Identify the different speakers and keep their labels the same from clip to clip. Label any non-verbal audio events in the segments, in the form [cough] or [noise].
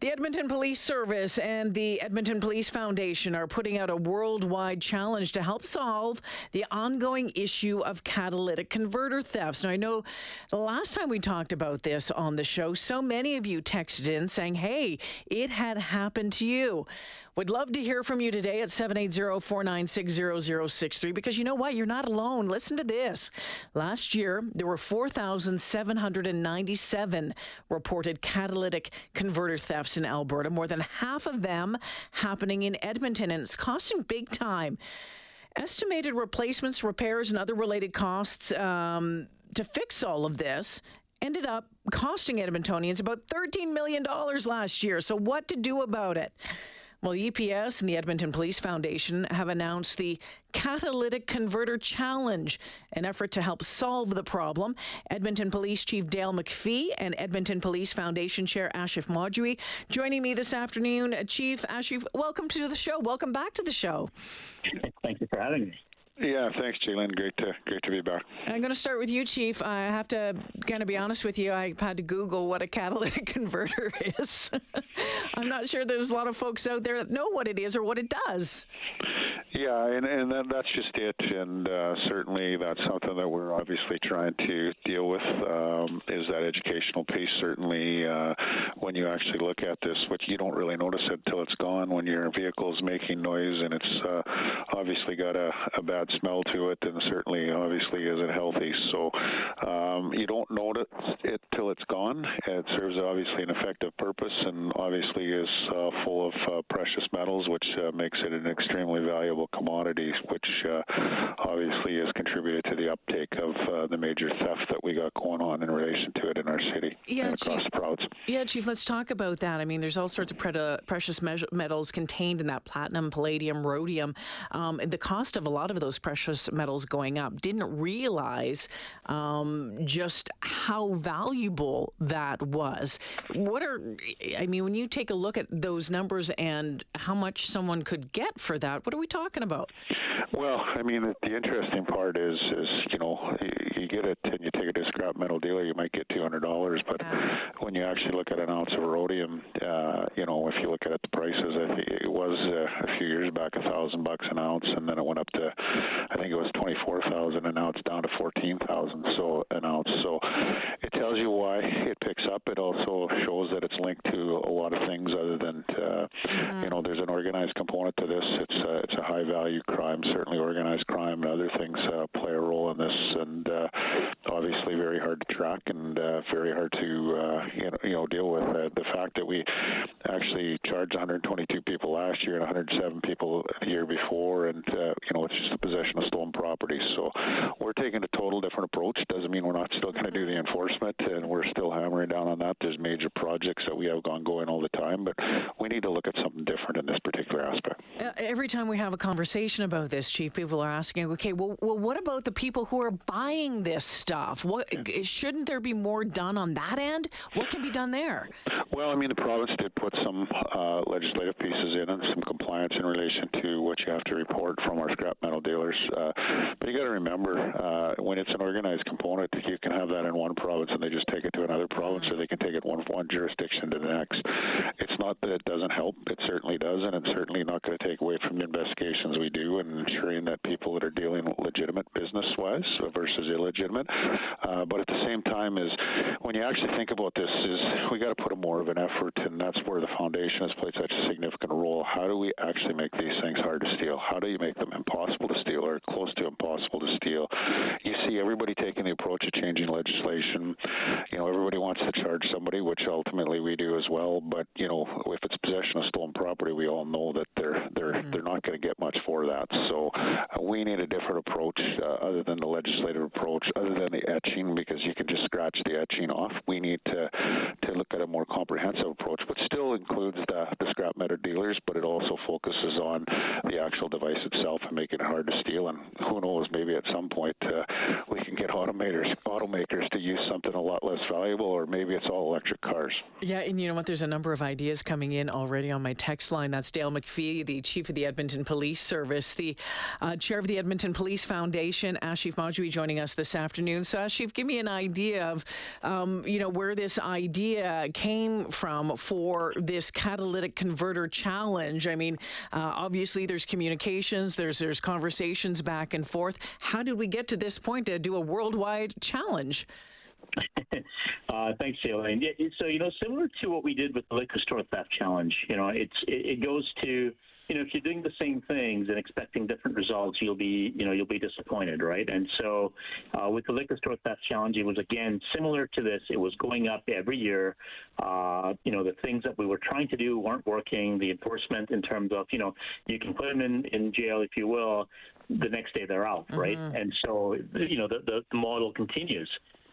Speaker 1: The Edmonton Police Service and the Edmonton Police Foundation are putting out a worldwide challenge to help solve the ongoing issue of catalytic converter thefts. Now, I know the last time we talked about this on the show, so many of you texted in saying, hey, it had happened to you. Would love to hear from you today at 780 496 0063 because you know what? You're not alone. Listen to this. Last year, there were 4,797 reported catalytic converter thefts in Alberta, more than half of them happening in Edmonton, and it's costing big time. Estimated replacements, repairs, and other related costs um, to fix all of this ended up costing Edmontonians about $13 million last year. So, what to do about it? Well, the EPS and the Edmonton Police Foundation have announced the Catalytic Converter Challenge, an effort to help solve the problem. Edmonton Police Chief Dale McFee and Edmonton Police Foundation Chair Ashif Mawji joining me this afternoon. Chief Ashif, welcome to the show. Welcome back to the show.
Speaker 2: Thank you for having me.
Speaker 3: Yeah, thanks, Jalen. Great to great to be back.
Speaker 1: I'm going to start with you, Chief. I have to kind of be honest with you. I had to Google what a catalytic [laughs] converter is. [laughs] I'm not sure there's a lot of folks out there that know what it is or what it does.
Speaker 3: Yeah, and, and that's just it. And uh, certainly that's something that we're obviously trying to deal with um, is that educational piece. Certainly uh, when you actually look at this, which you don't really notice it until it's gone, when your vehicle is making noise and it's uh, got a, a bad smell to it and certainly obviously isn't healthy. So um, you don't notice it till it's gone. It serves obviously an effective purpose and obviously is uh, full of uh, precious metals, which uh, makes it an extremely valuable commodities, which uh, obviously has contributed to the uptake of uh, the major theft that we got going on in relation to it in our city
Speaker 1: yeah,
Speaker 3: and across
Speaker 1: Chief,
Speaker 3: the province.
Speaker 1: Yeah, Chief, let's talk about that. I mean, there's all sorts of pre- precious me- metals contained in that platinum, palladium, rhodium. Um, the cost of a lot of those precious metals going up. Didn't realize um, just how valuable that was. What are, I mean, when you take a look at those numbers and how much someone could get for that, what are we talking about?
Speaker 3: Well, I mean, the, the interesting part is, is you know, you, get it and you take it to a scrap metal dealer, you might get two hundred dollars, but when you actually look at an ounce of rhodium, uh, you know, if you look at it, the prices, I think it was uh, a few years back a thousand bucks an ounce, and then it went up to, I think it was twenty four thousand an ounce, down to fourteen thousand so an ounce. So it tells you why it picks up. It also shows that it's linked to a lot of things other than, uh, mm-hmm. you know, there's an organized component to this. It's a, it's a high value crime. Certainly, organized crime and other things uh, play a role in this, and uh, obviously very hard to track and uh, very hard to uh, you know you know deal with. Uh, the fact that we actually charged 122 people last year and 107 people the year before, and uh, you know it's just the possession of stolen property. So we're taking a total different approach. Doesn't mean we're not still going to do the enforcement, and we're still hammering down on that. There's major projects that we have ongoing all the time, but we need to look at something different in this particular aspect.
Speaker 1: Uh, every time we have a conversation about this, Chief, people are asking, okay, well, well what about the people who are buying this stuff? What shouldn't there be more done on that end? What can be done there?
Speaker 3: Well, I mean, the province did put some uh, legislative pieces in and some compliance in relation to what you have to report from our scrap metal dealers. Uh, but you got to remember, uh, when it's an organized component, you can have that in one province and they just take it to another province, or they can take it one one jurisdiction to the next. It's not that it doesn't help; it certainly does, and it's certainly not going to take away from the investigations we do and ensuring that people that are dealing legitimate business-wise versus illegitimate. Uh, but at the same time, is when you actually think about this, is we got to put more of an effort, and that's where the foundation has played such a significant role. How do we actually make these things hard to steal? How do you make them impossible to steal or close to impossible to steal? You see everybody taking the approach of changing legislation. You know, everybody wants to charge somebody, which ultimately we do as well. But you know, if it's possession of stolen property, we all know that they're they're mm-hmm. they're not going to get much for that. So uh, we need a different approach uh, other than the legislative approach, other than the etching, because you can just scratch the etching off. We need to to look at a more comprehensive approach, but still includes the, the scrap metal dealers, but it also focuses on the actual device itself and making it hard to steal. And who knows, maybe at some point uh, we can get automators automakers to use something a lot less valuable, or maybe it's all electric cars.
Speaker 1: Yeah, and you know what? There's a number of ideas coming in already on my text line. That's Dale McFee, the chief of the Edmonton Police Service, the uh, chair of the Edmonton Police Foundation, Ashif Mawji, joining us this afternoon. So, Ashif, give me an idea of, um, you know, where this idea came from for this catalytic converter challenge? I mean, uh, obviously there's communications, there's there's conversations back and forth. How did we get to this point to do a worldwide challenge? [laughs] [laughs]
Speaker 2: uh, thanks, Jalen. Yeah, so you know, similar to what we did with the liquor store theft challenge, you know, it's it, it goes to you know, if you're doing the same things and expecting different results, you'll be, you know, you'll be disappointed, right? And so, uh, with the liquor store theft challenge, it was again similar to this. It was going up every year. Uh, you know, the things that we were trying to do weren't working. The enforcement, in terms of, you know, you can put them in in jail if you will, the next day they're out, right? Mm-hmm. And so, you know, the, the the model continues.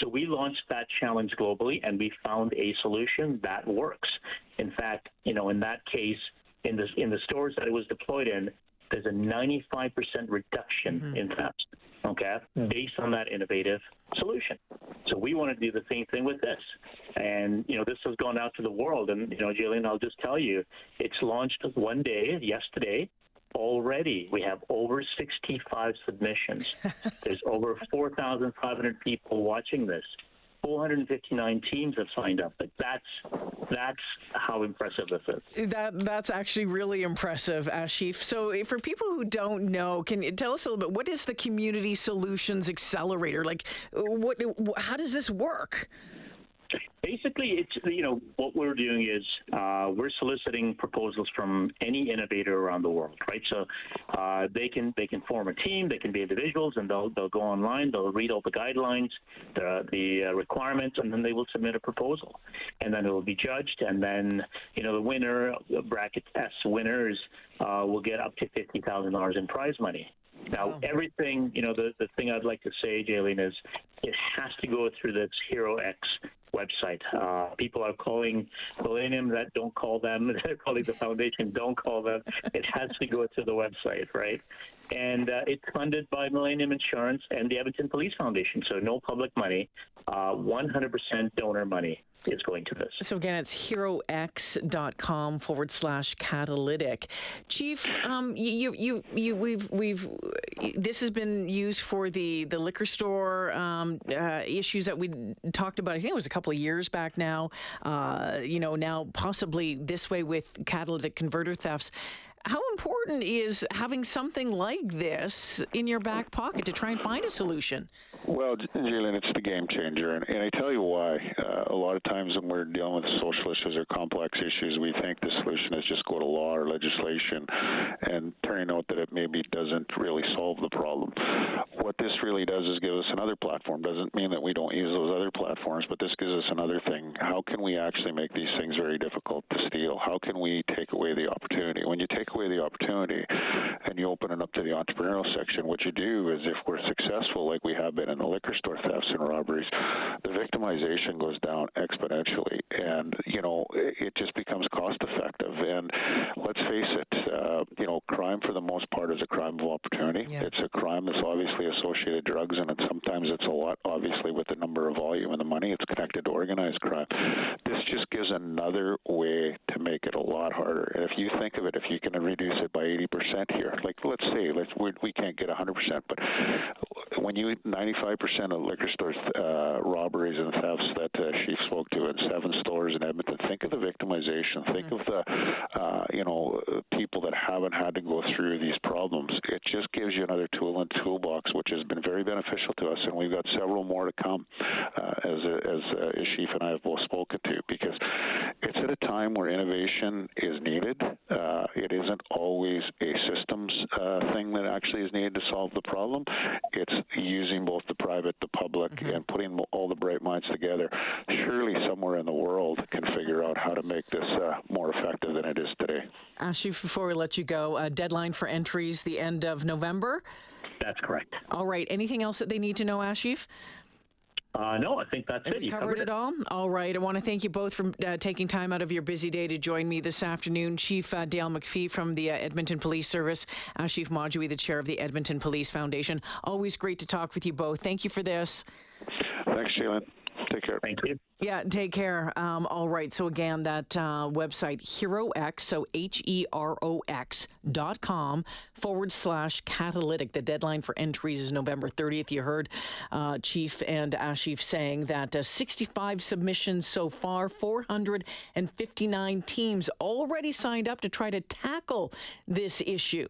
Speaker 2: So we launched that challenge globally, and we found a solution that works. In fact, you know, in that case, in the in the stores that it was deployed in, there's a 95% reduction mm-hmm. in theft. Okay, mm-hmm. based on that innovative solution. So we want to do the same thing with this, and you know this has gone out to the world. And you know, Jillian, I'll just tell you, it's launched one day yesterday. Already, we have over 65 submissions. [laughs] There's over 4,500 people watching this. 459 teams have signed up. But that's that's how impressive this is.
Speaker 1: That that's actually really impressive, Ashif. So eh, for people who don't know, can you tell us a little bit? What is the Community Solutions Accelerator? Like, what? How does this work?
Speaker 2: Basically, it's you know what we're doing is uh, we're soliciting proposals from any innovator around the world, right? So uh, they can they can form a team, they can be individuals, and they'll they'll go online, they'll read all the guidelines, the the uh, requirements, and then they will submit a proposal, and then it will be judged, and then you know the winner bracket S winners uh, will get up to fifty thousand dollars in prize money. Now, wow. everything, you know, the, the thing I'd like to say, Jaylene, is it has to go through this HeroX website. Uh, people are calling Millennium that don't call them. [laughs] They're calling the foundation, don't call them. It has to go to the website, right? And uh, it's funded by Millennium Insurance and the Edmonton Police Foundation. So no public money, uh, 100% donor money is going to this.
Speaker 1: So again, it's herox.com forward slash catalytic. Chief, um, you, you, you, we've, we've, this has been used for the, the liquor store um, uh, issues that we talked about. I think it was a couple of years back now. Uh, you know, now possibly this way with catalytic converter thefts. How important is having something like this in your back pocket to try and find a solution?
Speaker 3: Well, Jalen, it's the game changer, and, and I tell you why. Uh, a lot of times when we're dealing with social issues or complex issues, we think the solution is just go to law or legislation, and turning out that it maybe doesn't really solve the problem. What this really does is give us another platform. Doesn't mean that we don't use those other platforms, but this gives us another thing. How can we actually make these things very difficult to steal? How can we take away the opportunity? When you take away the opportunity and you open it up to the entrepreneurial section, what you do is if we're successful, like we have been in the liquor store thefts and robberies, the victimization goes down exponentially, and you know it just becomes cost effective. And let's face it, uh, you know, crime for the most part is a crime of opportunity. Yeah. It's a crime that's obviously associated drugs, and it, sometimes it's a lot, obviously, with the number of volume and the money. It's connected to organized crime. This just gives another way to make it a lot harder. And if you think of it, if you can reduce it by 80% here, like let's say, let's we, we can't get 100%, but when you 95% of liquor stores uh, robberies and thefts that uh, she spoke to in seven stores in Edmonton. Think of the victimization. Think mm-hmm. of the uh, you know people that haven't had to go through these problems. It just gives you another tool in toolbox, which has been very beneficial to us, and we've got several more to come, uh, as as uh, Ashif and I have both spoken to, because it's at a time where innovation is needed. Uh, it isn't always a systems uh, thing that actually is needed to solve the problem. It's using both the private, the public, mm-hmm. and putting all the bright minds together. Surely somewhere in the world can figure out how to make this uh, more effective than it is today.
Speaker 1: Ashif, before we let you go, uh, deadline for entries the end of November.
Speaker 2: That's correct.
Speaker 1: All right. Anything else that they need to know, Ashif?
Speaker 2: Uh, no, I think that's
Speaker 1: it. You covered, covered it. it. all. All right. I want to thank you both for uh, taking time out of your busy day to join me this afternoon. Chief uh, Dale McFee from the uh, Edmonton Police Service, Ashif Mawji, the chair of the Edmonton Police Foundation. Always great to talk with you both. Thank you for this.
Speaker 3: Thanks, Sheila. Take care.
Speaker 2: Thank you.
Speaker 1: Yeah, take care. Um, all right. So, again, that uh, website, HeroX, so H E R O X dot com forward slash catalytic. The deadline for entries is November 30th. You heard uh, Chief and Ashif saying that uh, 65 submissions so far, 459 teams already signed up to try to tackle this issue.